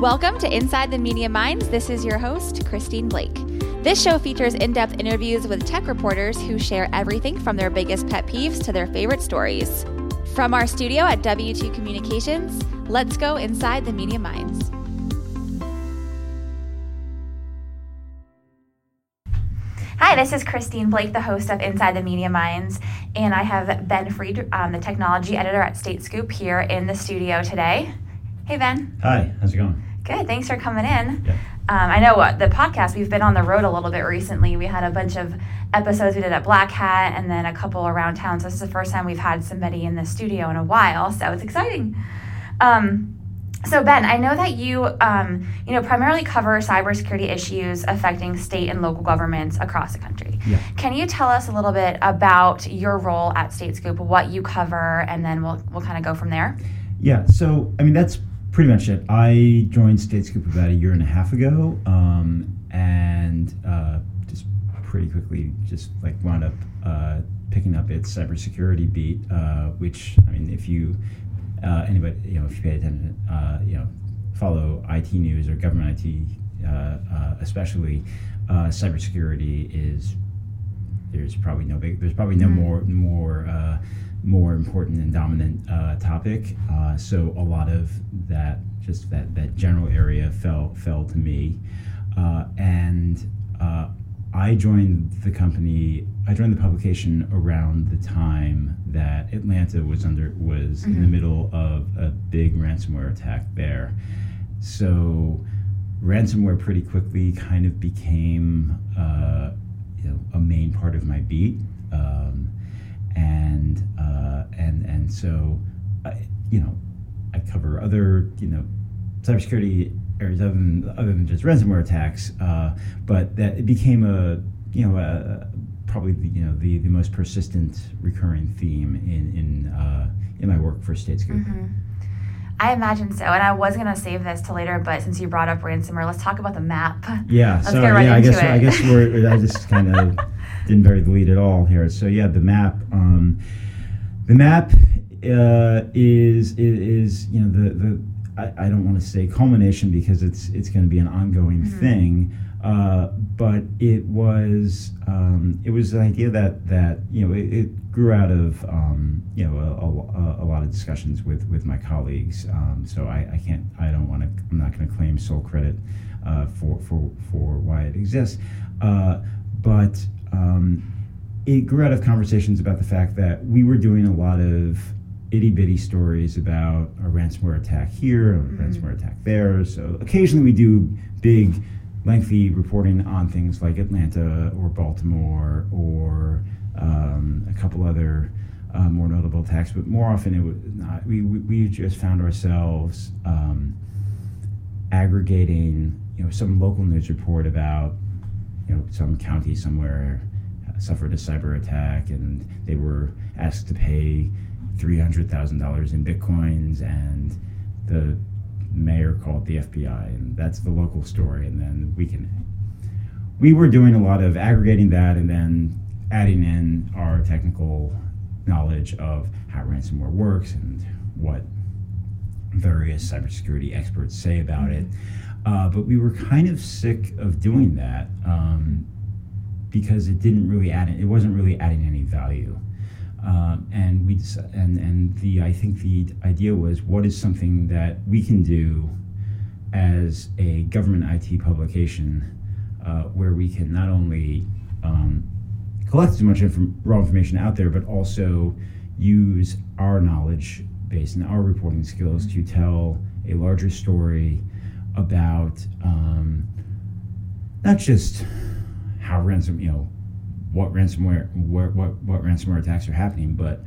Welcome to Inside the Media Minds. This is your host, Christine Blake. This show features in depth interviews with tech reporters who share everything from their biggest pet peeves to their favorite stories. From our studio at W2 Communications, let's go inside the media minds. Hi, this is Christine Blake, the host of Inside the Media Minds, and I have Ben Freed, um, the technology editor at State Scoop, here in the studio today. Hey, Ben. Hi, how's it going? Good. Thanks for coming in. Yeah. Um, I know what the podcast. We've been on the road a little bit recently. We had a bunch of episodes we did at Black Hat, and then a couple around town. So this is the first time we've had somebody in the studio in a while. So it's exciting. Um, so Ben, I know that you, um, you know, primarily cover cybersecurity issues affecting state and local governments across the country. Yeah. Can you tell us a little bit about your role at State Scoop, what you cover, and then we'll we'll kind of go from there. Yeah, so I mean that's pretty much it. I joined State Scoop about a year and a half ago, um, and uh, just pretty quickly just like wound up uh, picking up its cybersecurity beat, uh, which I mean if you uh, anybody you know if you pay attention, uh, you know follow IT news or government IT uh, uh, especially, uh, cybersecurity is there's probably no big there's probably no Mhm. more more uh, more important and dominant uh, topic. Uh, so a lot of that just that that general area fell fell to me, uh, and uh, I joined the company. I joined the publication around the time that Atlanta was under was in the Mhm. middle of a big ransomware attack there. So ransomware pretty quickly kind of became uh, you know a main part of my beat, um, and uh, and and so I, you know I cover other you know cybersecurity areas other than other than just ransomware attacks, uh, but that it became a you know a, probably the, you know the, the most persistent recurring theme in in uh, in my work for State Scoop. hmm I imagine so. And I was going to save this to later, but since you brought up ransomware, let's talk about the map. Yeah, Let's so get right yeah, I into guess I guess we're I just kind of didn't bury the lead at all here. So yeah, the map. Um, the map uh, is, is is you know the the I, I don't want to say culmination because it's it's going to be an ongoing Mhm. thing. Uh, but it was um, it was an idea that that you know it, it grew out of um, you know a, a, a lot of discussions with with my colleagues. Um, so I, I can't I don't want to I'm not going to claim sole credit uh, for for for why it exists. Uh, but um, it grew out of conversations about the fact that we were doing a lot of itty bitty stories about a ransomware attack here, a Mhm. ransomware attack there. So occasionally we do big, lengthy reporting on things like Atlanta or Baltimore or um, a couple other uh, more notable attacks. But more often it was not. We, we, we just found ourselves um, aggregating, you know, some local news report about you know, some county somewhere uh, suffered a cyber attack and they were asked to pay $300,000 in bitcoins and the mayor called the FBI and that's the local story and then we can we were doing a lot of aggregating that and then adding in our technical knowledge of how ransomware works and what various cybersecurity experts say about it. Uh, but we were kind of sick of doing that um, because it didn't really add. It wasn't really adding any value. Um, and we and and the I think the idea was what is something that we can do as a government IT publication uh, where we can not only um, collect as much inform- raw information out there, but also use our knowledge base and our reporting skills to tell a larger story about um, not just how ransom, you know, what ransomware, where, what what ransomware attacks are happening, but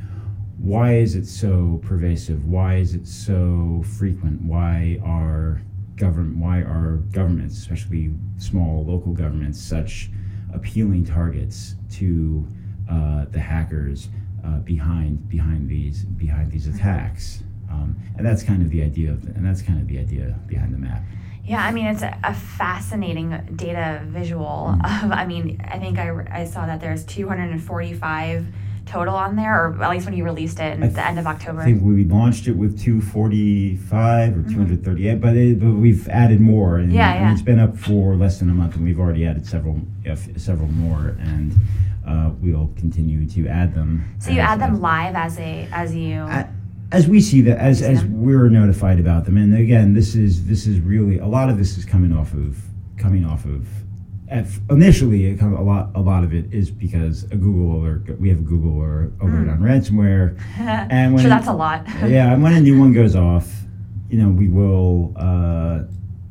why is it so pervasive? Why is it so frequent? Why are government, why are governments, especially small local governments, such appealing targets to uh, the hackers uh, behind behind these behind these attacks? Um, and that's kind of the idea of, and that's kind of the idea behind the map. Yeah, I mean, it's a, a fascinating data visual Mm. of, I mean, I think I, I saw that there's 245 total on there, or at least when you released it I the end of October? I think we launched it with 245 or Mhm. 238, but, it, but we've added more. And, Yeah, and it's been up for less than a month, and we've already added several, uh, f- several more, and uh, we'll continue to add them. so you add them live as a as you. a- as we see that, as as we're notified about them, and again, this is this is really a lot of this is coming off of coming off of. At, initially, a lot a lot of it is because a Google alert. We have a Google or alert Mm. on ransomware. and when sure, that's a lot. yeah, and when a new one goes off, you know, we will, uh,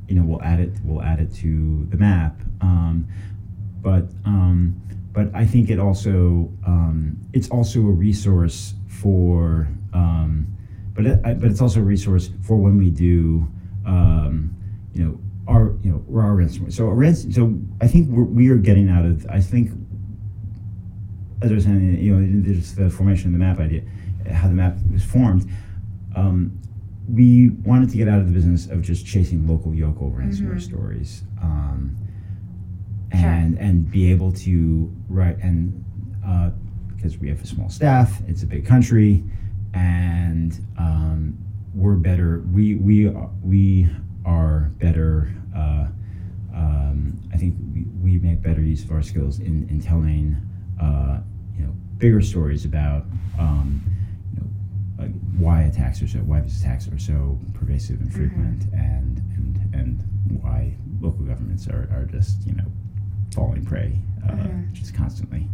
you know, we'll add it. We'll add it to the map. Um, but um, but I think it also um, it's also a resource for. Um, but it, I, but it's also a resource for when we do, um, you know, our you know our ransomware. So a rans- So I think we're, we are getting out of. I think as I was saying, you know, there's the formation of the map idea, how the map was formed. Um, we wanted to get out of the business of just chasing local yokel ransomware Mhm. stories, um, Sure. and and be able to write and uh, because we have a small staff, it's a big country, and um, we're better. We we are- we are better. Uh, um, I think we, we make better use of our skills in, in telling, uh, you know, bigger stories about, um, you know, like why attacks are so why these attacks are so pervasive and frequent, and and and why local governments are, are just you know falling prey uh, Mhm. just constantly.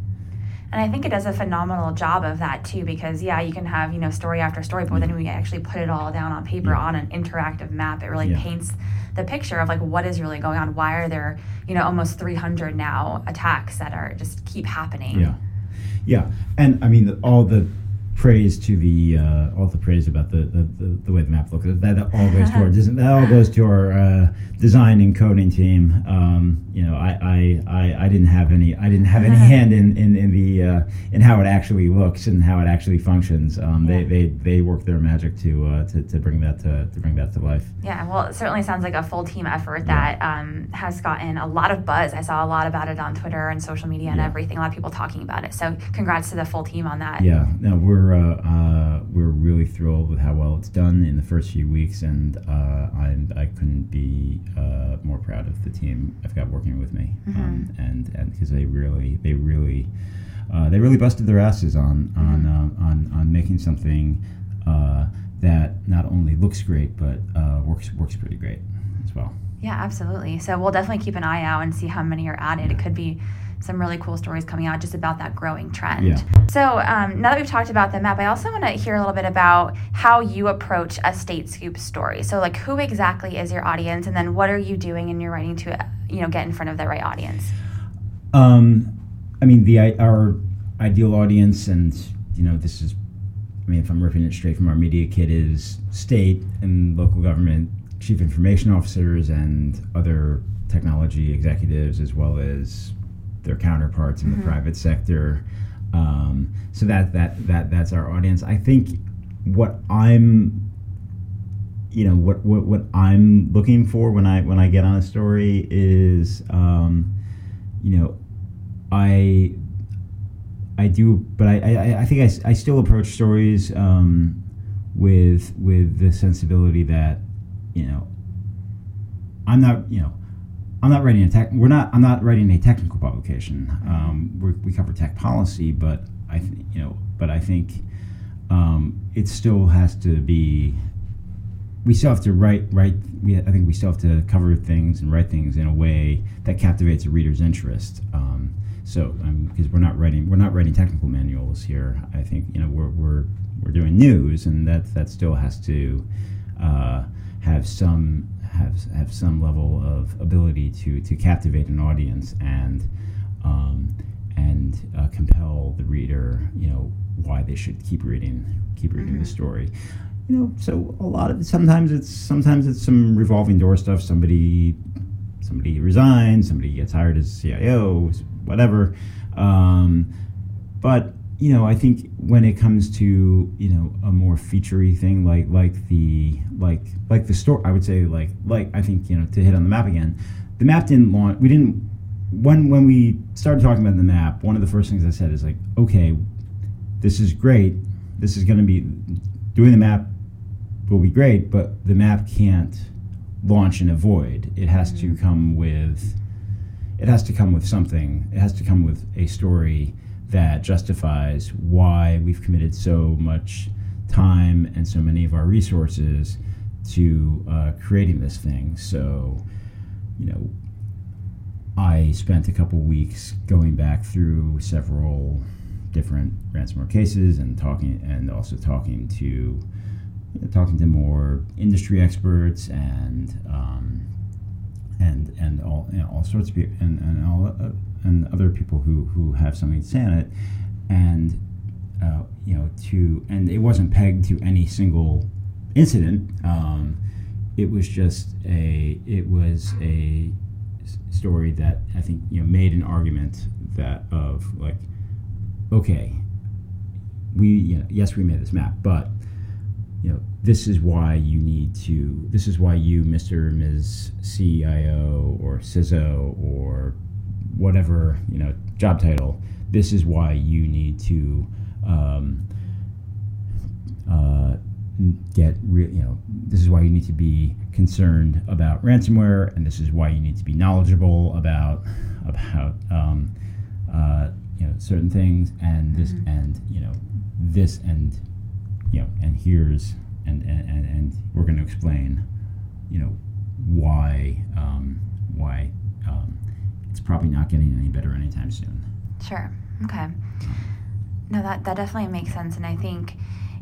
And I think it does a phenomenal job of that too, because yeah, you can have you know story after story, but then Yeah. when you actually put it all down on paper Yeah. on an interactive map, it really Yeah. paints the picture of like what is really going on. Why are there you know almost 300 now attacks that are just keep happening? Yeah, yeah, and I mean the, all the praise to the uh, all the praise about the, the, the, the way the map looks. That, that all goes to our design. That all goes to our uh, design and coding team. Um, you know, I, I, I, I didn't have any I didn't have any hand in, in, in the uh, in how it actually looks and how it actually functions. Um, they, Yeah. they they work their magic to, uh, to to bring that to, to bring that to life. Yeah, well, it certainly sounds like a full team effort that um, has gotten a lot of buzz. I saw a lot about it on Twitter and social media and Yeah. everything. A lot of people talking about it. So, congrats to the full team on that. Yeah, no, we're uh, uh, we're really thrilled with how well it's done in the first few weeks, and uh, I'm I couldn't be uh, more proud of the team I've got working with me, um, and and because they really they really uh, they really busted their asses on on uh, on on making something uh, that not only looks great but uh, works works pretty great as well. Yeah, absolutely. So we'll definitely keep an eye out and see how many are added. It could be some really cool stories coming out just about that growing trend. Yeah. So um, now that we've talked about the map, I also want to hear a little bit about how you approach a state scoop story. So like, who exactly is your audience, and then what are you doing in your writing to, you know, get in front of the right audience? Um, I mean, the our ideal audience, and you know, this is, I mean, if I'm ripping it straight from our media kit, is state and local government chief information officers and other technology executives, as well as their counterparts in Mhm. the private sector. Um, so that that that that's our audience. I think what I'm you know what, what what I'm looking for when I when I get on a story is um, you know I I do but I I, I think I, I still approach stories um, with with the sensibility that you know I'm not you know I'm not writing a tech we're not I'm not writing a technical publication. Um, we're, we cover tech policy but I th- you know but I think um, it still has to be we still have to write write we I think we still have to cover things and write things in a way that captivates a reader's interest. Um, so because we're not writing we're not writing technical manuals here. I think you know we're we're, we're doing news and that that still has to uh, have some have have some level of ability to to captivate an audience and um, and uh, compel the reader you know why they should keep reading keep reading Mhm. the story you know so a lot of sometimes it's sometimes it's some revolving door stuff somebody somebody resigns somebody gets hired as cio whatever um, but you know i think when it comes to you know a more featurey thing like like the like like the store i would say like like i think you know to hit on the map again the map didn't launch we didn't when when we started talking about the map one of the first things i said is like okay this is great. This is going to be doing the map will be great, but the map can't launch in a void. It has to Mm-hmm. come with it has to come with something. It has to come with a story that justifies why we've committed so much time and so many of our resources to uh, creating this thing. So, you know, I spent a couple weeks going back through several different ransomware cases and talking, and also talking to talking to more industry experts and um, and and all you know, all sorts of people and and all uh, and other people who who have something to say on it, and uh, you know to and it wasn't pegged to any single incident. Um, it was just a it was a story that I think you know made an argument that of like okay we you know yes we made this map but you know this is why you need to this is why you mr ms cio or ciso or whatever you know job title this is why you need to um, uh, get real you know this is why you need to be concerned about ransomware and this is why you need to be knowledgeable about about um, uh, you know certain things and this Mhm. and you know this and you know and here's and and, and, and we're going to explain you know why um, why um, it's probably not getting any better anytime soon Sure. Okay. No, that that definitely makes sense, and I think,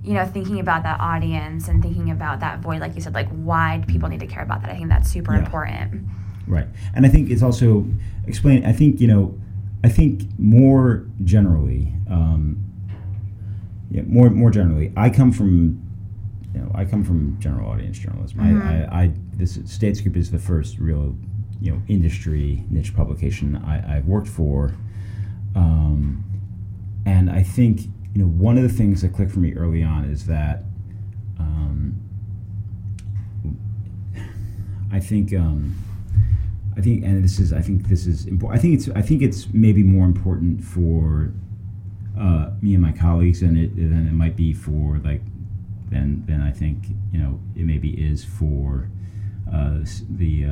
you know, thinking about that audience and thinking about that void, like you said, like why do people need to care about that? I think that's super Yeah. important. Right. And I think it's also explain. I think you know. I think more generally, um, yeah, more more generally, I come from, you know, I come from general audience journalism. Mhm. I, I, I this Statescoop is the first real, you know, industry niche publication I, I've worked for, um, and I think you know one of the things that clicked for me early on is that. Um, I think um, I think, and this is, I think this is important. I think it's, I think it's maybe more important for uh, me and my colleagues and it than it might be for like than than I think you know it maybe is for uh, the uh,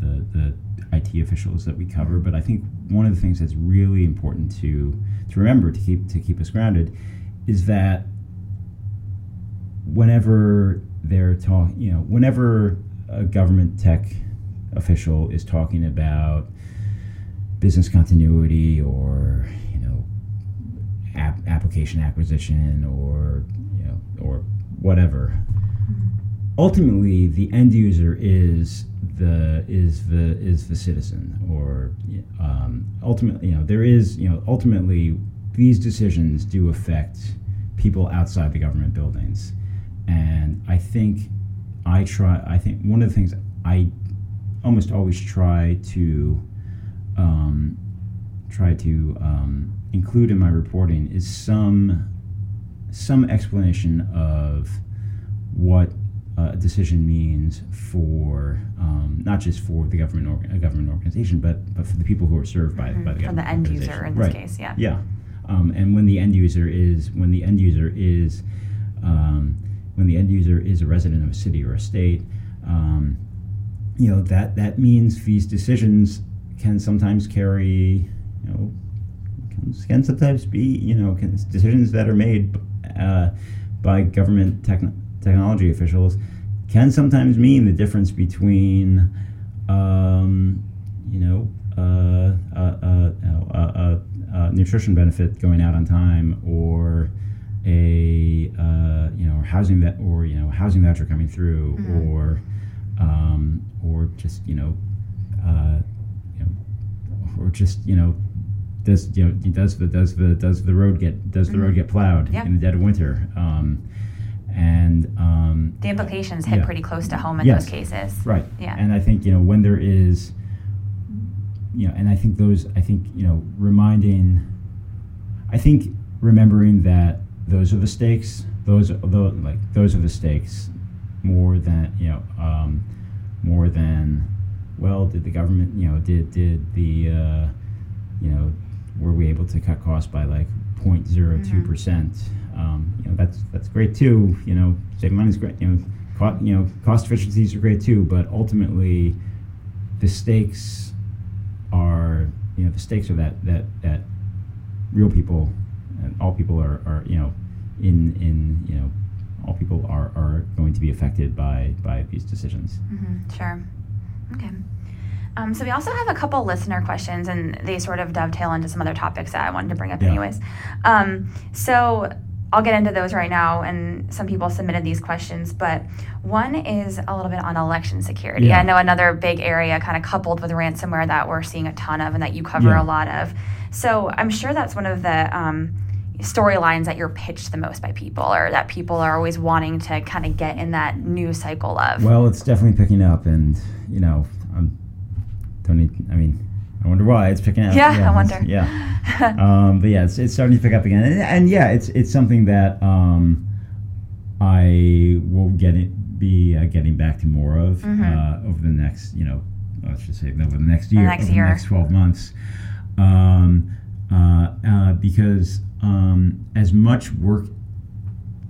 the the IT officials that we cover. But I think one of the things that's really important to to remember to keep to keep us grounded is that whenever they're talking, you know, whenever a government tech official is talking about business continuity or app, application acquisition or you know or whatever. Ultimately the end user is the is the is the citizen or um, ultimately you know there is you know ultimately these decisions do affect people outside the government buildings. And i think i try i think one of the things i almost always try to um, try to um, include in my reporting is some some explanation of what uh, a decision means for um, not just for the government or, a government organization, but but for the people who are served by, Mhm. by the government. For the end user in this Right. case, yeah. Yeah, um, and when the end user is when the end user is um, when the end user is a resident of a city or a state, um, you know that that means these decisions can sometimes carry you know can, sometimes be you know can, decisions that are made uh, by government techn technology officials can sometimes mean the difference between um, you know uh, a, a, a, a, a nutrition benefit going out on time or a uh, you know housing that or you know housing voucher coming through Mhm. or um, or just you know uh, you know or just you know does you know does the does the does the road get does the road Mhm. get plowed Yeah. in the dead of winter um, and um, The implications hit Yeah. pretty close to home in Yes. those cases. Right. Yeah. And I think you know when there is, you know, and I think those, I think you know, reminding, I think remembering that those are the stakes. Those are those like those are the stakes, more than you know, um, more than, well, did the government, you know, did did the, uh, you know, were we able to cut costs by like 0.02 percent? Um, you know, that's that's great too. You know, saving money is great. You know, co- you know, cost efficiencies are great too. But ultimately, the stakes are you know the stakes are that that that real people and all people are, are you know in in you know all people are, are going to be affected by by these decisions. Mm-hmm, sure. Okay. Um, so we also have a couple listener questions, and they sort of dovetail into some other topics that I wanted to bring up, Yeah. anyways. Um, so I'll get into those right now, and some people submitted these questions, but one is a little bit on election security. Yeah. I know another big area, kind of coupled with ransomware, that we're seeing a ton of, and that you cover Yeah. a lot of. So I'm sure that's one of the um, storylines that you're pitched the most by people, or that people are always wanting to kind of get in that news cycle of. Well, it's definitely picking up, and you know, don't need. I mean, I wonder why it's picking up. Yeah, I wonder. Yeah, um, but yeah, it's, it's starting to pick up again, and, and yeah, it's it's something that um, I will get it, be uh, getting back to more of Mhm. uh, over the next, you know, let's just say over the next year, next over year. the next twelve months, um, uh, uh, because um, as much work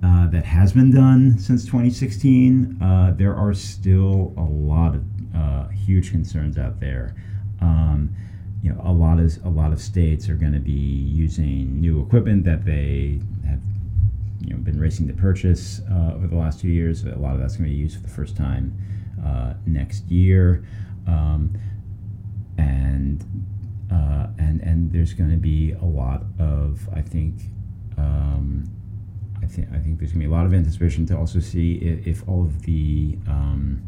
uh, that has been done since 2016, uh, there are still a lot of uh, huge concerns out there. Um, you know, a lot of a lot of states are going to be using new equipment that they have, you know, been racing to purchase uh, over the last two years. A lot of that's going to be used for the first time uh, next year, um, and and and there's going to be a lot of I think. Um, I think I think there's going to be a lot of anticipation to also see if, if all of the um,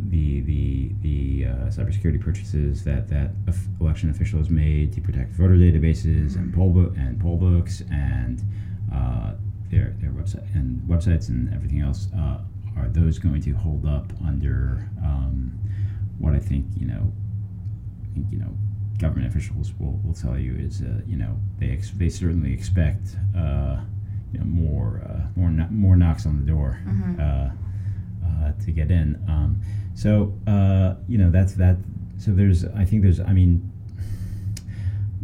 the the the uh, cybersecurity purchases that that election officials made to protect voter databases and poll book and poll books and uh, their their website and websites and everything else uh, are those going to hold up under um, what I think you know I think you know government officials will, will tell you is uh, you know they ex- they certainly expect uh, you know more uh, more kno- more knocks on the door Mhm. uh, uh, to get in. Um, so uh, you know that's that. So there's I think there's I mean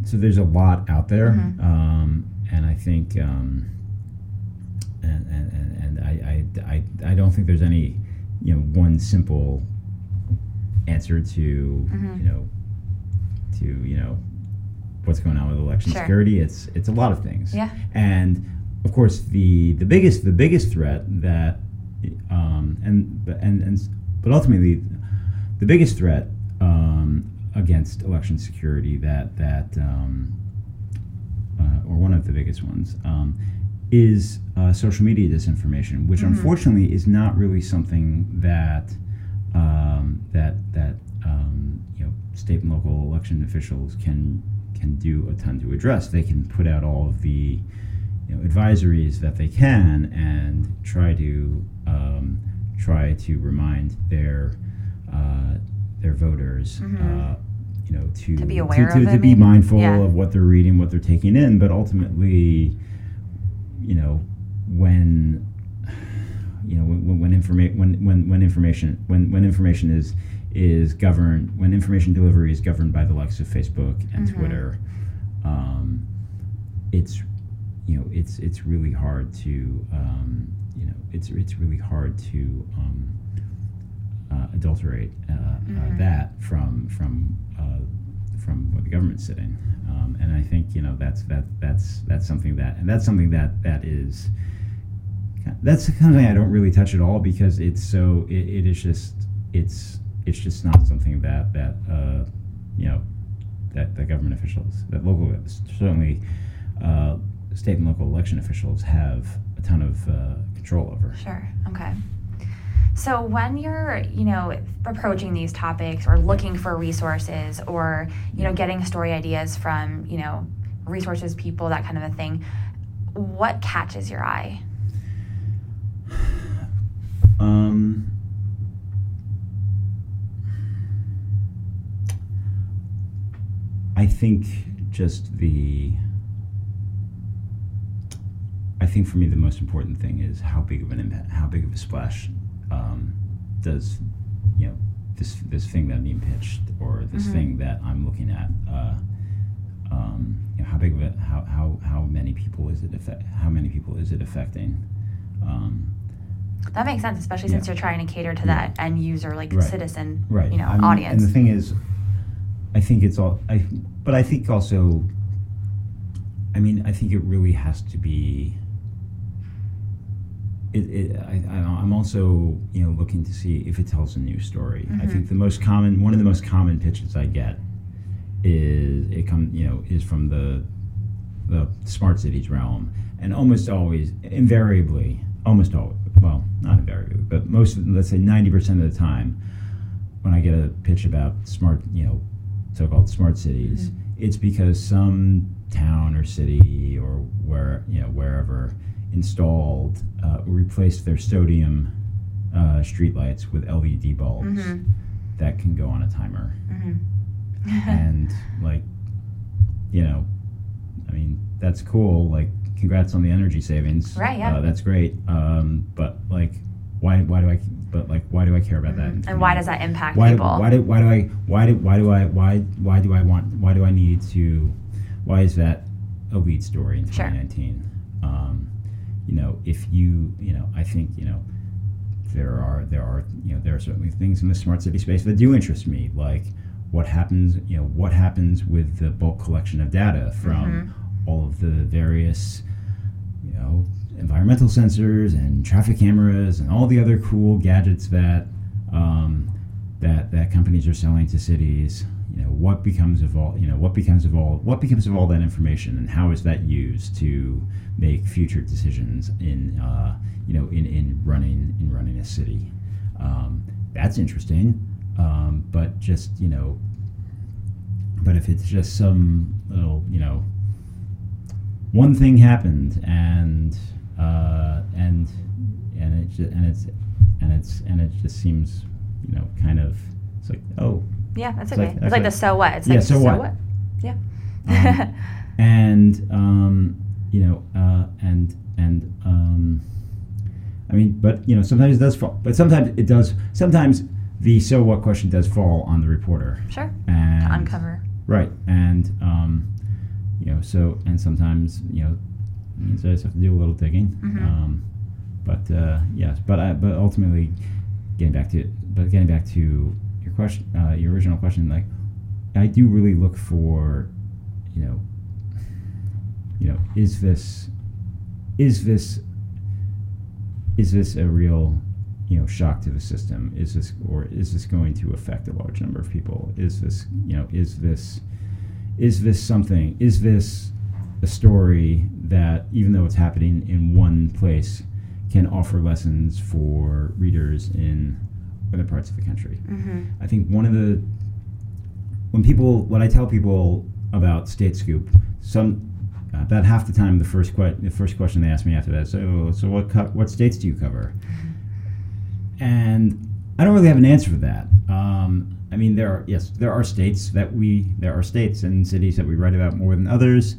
so there's a lot out there, Mhm. um, and I think um, and and, and, I, I, I I don't think there's any you know one simple answer to Mhm. you know to you know what's going on with election Sure. security. It's it's a lot of things. Yeah. And of course, the the biggest the biggest threat that um, and and and but ultimately, the biggest threat um, against election security that that um, uh, or one of the biggest ones um, is uh, social media disinformation, which Mhm. unfortunately is not really something that um, that that um, you know state and local election officials can can do a ton to address. They can put out all of the you know, advisories that they can and try to um, try to remind their uh, their voters. Mhm. Uh, you know, to To be aware to, of to be mindful Yeah. of what they're reading, what they're taking in, but ultimately, you know, when you know when, when information when, when when information when when information is is governed when information delivery is governed by the likes of Facebook and Mhm. Twitter, um, it's you know it's it's really hard to um, you know it's it's really hard to um, uh, adulterate uh, Mhm. uh, that from from uh, from where the government's sitting, um, and I think you know that's that that's that's something that and that's something that that is that's the kind of thing I don't really touch at all because it's so it, it is just it's it's just not something that that uh, you know that, that government officials that local certainly uh, state and local election officials have a ton of uh, control over. Sure. Okay. So when you're, you know, approaching these topics or looking for resources or, you know, getting story ideas from, you know, resources, people, that kind of a thing, what catches your eye? Um, I think just the. I think for me the most important thing is how big of an impact, how big of a splash um, does, you know, this this thing that I'm being pitched or this Mhm. thing that I'm looking at uh, um, you know, how big of it, how, how, how many people is it affect, how many people is it affecting? Um, That makes sense, especially since Yeah. you're trying to cater to Yeah. that end user, like Right. citizen, right. you know, I mean, audience. And the thing is, I think it's all, I, but I think also, I mean, I think it really has to be. It, it, I, I, I'm also, you know, looking to see if it tells a new story. I Mhm. think the most common, one of the most common pitches I get is it come, you know, is from the the smart cities realm, and almost always, invariably, almost always, well, not invariably, but most, let's say, ninety percent of the time, when I get a pitch about smart, you know, so-called smart cities, Mhm. it's because some town or city or where you know wherever installed uh, replaced their sodium uh, streetlights with LED bulbs Mhm. that can go on a timer Mhm. and like you know i mean that's cool like congrats on the energy savings Right, yeah. uh, that's great um, but like why why do i but like why do i care about that Mhm. and why does that impact why, people? why do why do i why do why do i why why do i want why do i need to why is that a lead story in Sure. 2019 um, you know if you you know i think you know there are there are you know there are certainly things in the smart city space that do interest me like what happens you know what happens with the bulk collection of data from Mhm. all of the various you know environmental sensors and traffic cameras and all the other cool gadgets that um, that that companies are selling to cities you know what becomes of all you know what becomes of all what becomes of all that information and how is that used to make future decisions in uh, you know in, in running in running a city? Um, that's interesting um, but just you know but if it's just some little you know one thing happened and uh, and and it just, and it's and it's and it just seems you know kind of it's like oh yeah, that's It's okay. like- it's like the so what? It's Yeah, like so what? Yeah. Um, and um, you know uh, and and um, I mean but you know sometimes it does fall but sometimes it does sometimes the so what question does fall on the reporter sure. and To uncover. Right, and um, you know, so and sometimes you know, means I just have to do a little digging. Mm-hmm. Um, but uh, yes, but I, but ultimately, getting back to it, but getting back to your question, uh, your original question, like I do really look for, you know, you know, is this, is this, is this a real you know shock to the system? Is this or is this going to affect a large number of people? Is this you know is this is this something is this a story that even though it's happening in one place can offer lessons for readers in other parts of the country Mm-hmm. I think one of the when people what I tell people about State Scoop, some about half the time the first que- the first question they ask me after that, so so what co- what states do you cover? And I don't really have an answer for that. Um, I mean, there are yes, there are states that we there are states and cities that we write about more than others.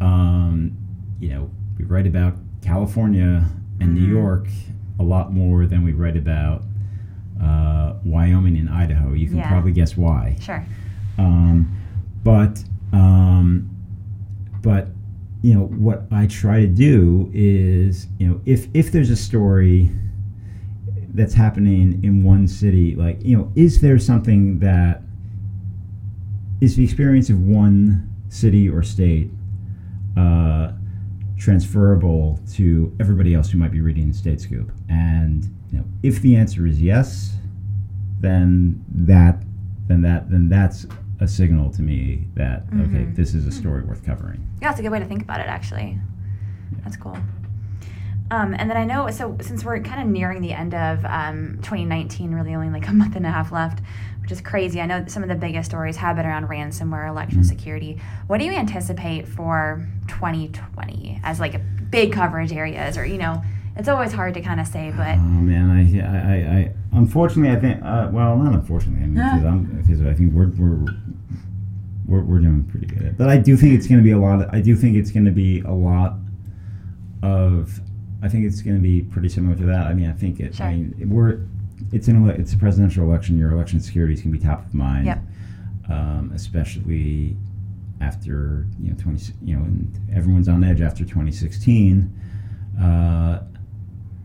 Um, you know, we write about California and New Mhm. York a lot more than we write about uh, Wyoming and Idaho. You can Yeah. probably guess why. Sure. Um, but um, but you know what I try to do is you know if if there's a story that's happening in one city, like you know, is there something that is the experience of one city or state uh, transferable to everybody else who might be reading State Scoop? And you know, if the answer is yes, then that then that then that's a signal to me that okay, Mhm. this is a story worth covering. Yeah, it's a good way to think about it, actually. That's cool. Um, and then I know, so since we're kind of nearing the end of um, 2019, really only like a month and a half left, which is crazy. I know some of the biggest stories have been around ransomware, election Mhm. security. What do you anticipate for 2020 as like big coverage areas, or you know, it's always hard to kind of say, but Oh man, I, I, I, I unfortunately I think uh, well not unfortunately I mean because I'm because I think we're we're we're, we're doing pretty good. But I do think it's going to be a lot. Of, I do think it's going to be a lot of. I think it's going to be pretty similar to that. I mean, I think it. Sure. I mean, we're. It's an ele- it's a presidential election year. Election security is going to be top of mind. Yep. Um, especially after you know 20 you know and everyone's on edge after 2016 uh,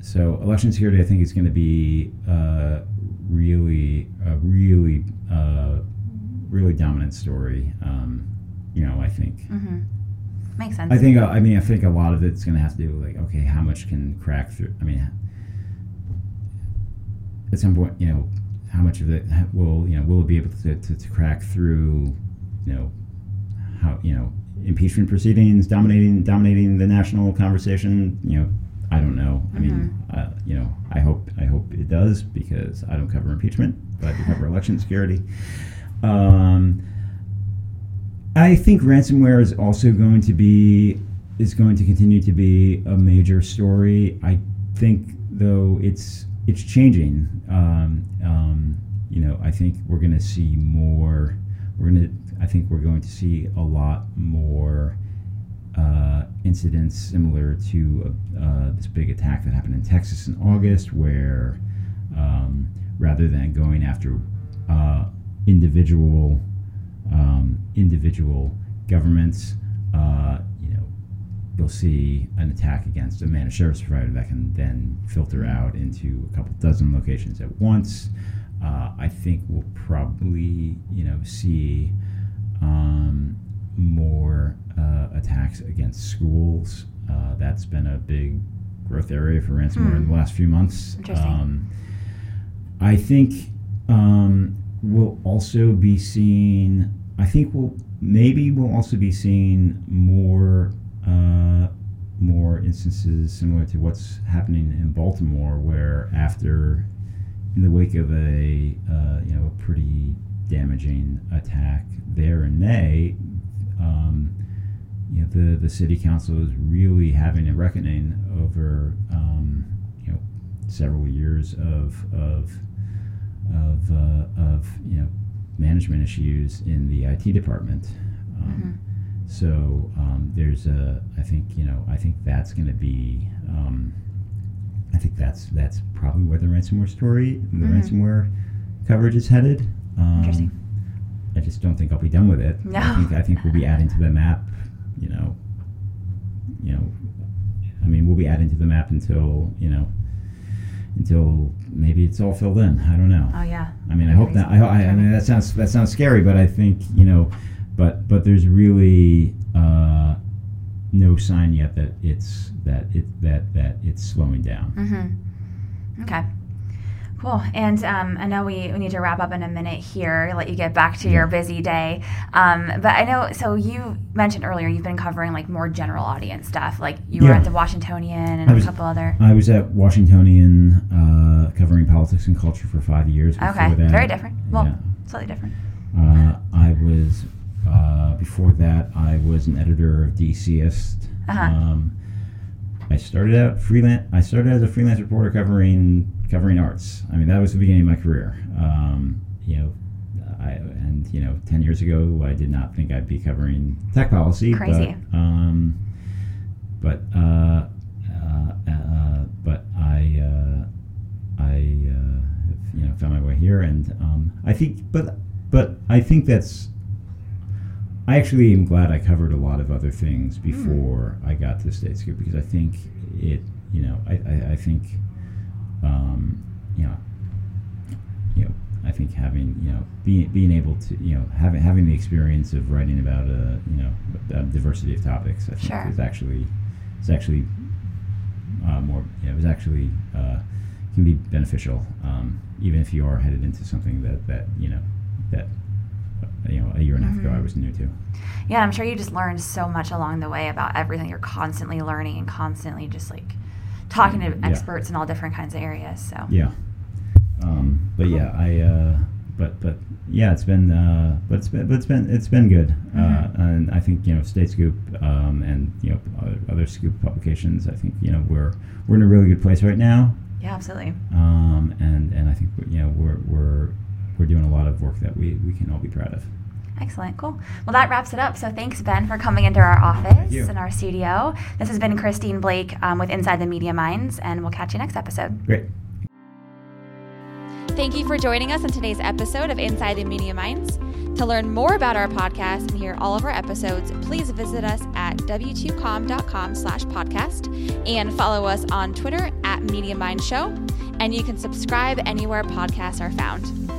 so election security I think is going to be uh, really a really uh, really dominant story um, you know I think Mm-hmm. Makes sense. I think uh, I mean I think a lot of it's going to have to do with like okay how much can crack through I mean at some point you know how much of it will you know will it be able to, to, to crack through you know how you know impeachment proceedings dominating dominating the national conversation you know I don't know I mean uh, you know I hope I hope it does because I don't cover impeachment but I do cover election security um, I think ransomware is also going to be is going to continue to be a major story. I think though it's it's changing. Um, um, you know, I think we're going to see more. We're going to. I think we're going to see a lot more uh, incidents similar to uh, this big attack that happened in Texas in August, where um, rather than going after uh, individual um, individual governments, uh, you know, you'll see an attack against a managed service provider that can then filter out into a couple dozen locations at once. Uh, I think we'll probably, you know, see attacks against schools. Uh, that's been a big growth area for ransomware in Hmm. the last few months. Interesting. Um, I think um, we'll also be seeing. I think we'll maybe we'll also be seeing more uh, more instances similar to what's happening in Baltimore, where after in the wake of a uh, you know a pretty damaging attack there in May, um, you know the the city council is really having a reckoning over um, you know several years of of of, uh, of you know management issues in the IT department. Um, So um, there's a I think you know I think that's going to be um, I think that's that's probably where the ransomware story the Mhm. ransomware coverage is headed. Um, Interesting. I just don't think I'll be done with it. No. I think I think we'll be adding to the map. You know, you know, I mean, we'll be adding to the map until you know, until maybe it's all filled in. I don't know. oh yeah. I mean, I hope that. I, I, I mean, that sounds that sounds scary, but I think you know, but but there's really uh, no sign yet that it's that it that that it's slowing down. Mm-hmm. Okay. Cool. And um, I know we, we need to wrap up in a minute here, let you get back to your busy day. Um, but I know, so you mentioned earlier you've been covering like more general audience stuff. Like you were at the Washingtonian and I a was- couple other. I was at Washingtonian uh, covering politics and culture for five years. Okay. that, Very different. Well, yeah. slightly different. Uh, I was uh, before that. I was an editor of DCist. Uh-huh. Um, I started out freelance. I started as a freelance reporter covering covering arts. I mean, that was the beginning of my career. Um, you know, I and you know, ten years ago, I did not think I'd be covering tech policy. Crazy. But, um, but uh, uh, uh, but I uh, I uh, have, you know found my way here, and um, I think, but but I think that's. I actually am glad I covered a lot of other things before I got to State Scoop because I think it, you know, I, I, I think, um, you know, you know, I think having, you know, being being able to, you know, having having the experience of writing about a, you know, a diversity of topics, I think Sure. is actually, is actually uh, more, you know, is actually uh, can be beneficial, um, even if you are headed into something that that you know that you know a year and a half ago I Mhm. was new to. Yeah, I'm sure you just learned so much along the way about everything. You're constantly learning and constantly just like talking to Yeah. experts in all different kinds of areas. So Yeah. Um, but yeah, I. Uh, but but yeah, it's been. Uh, but it's been. But it's been. It's been good. Uh, Mhm. and I think you know, State Scoop um, and you know other- other Scoop publications. I think you know we're we're in a really good place right now. yeah, absolutely. Um, and and I think you know we're we're we're doing a lot of work that we we can all be proud of. Excellent, cool. Well, that wraps it up. So thanks, Ben, for coming into our office you. and our studio. This has been Christine Blake um, with Inside the Media Minds, and we'll catch you next episode. Great. Thank you for joining us on today's episode of Inside the Media Minds. To learn more about our podcast and hear all of our episodes, please visit us at w2com.com slash podcast and follow us on Twitter at Media Mind Show. And you can subscribe anywhere podcasts are found.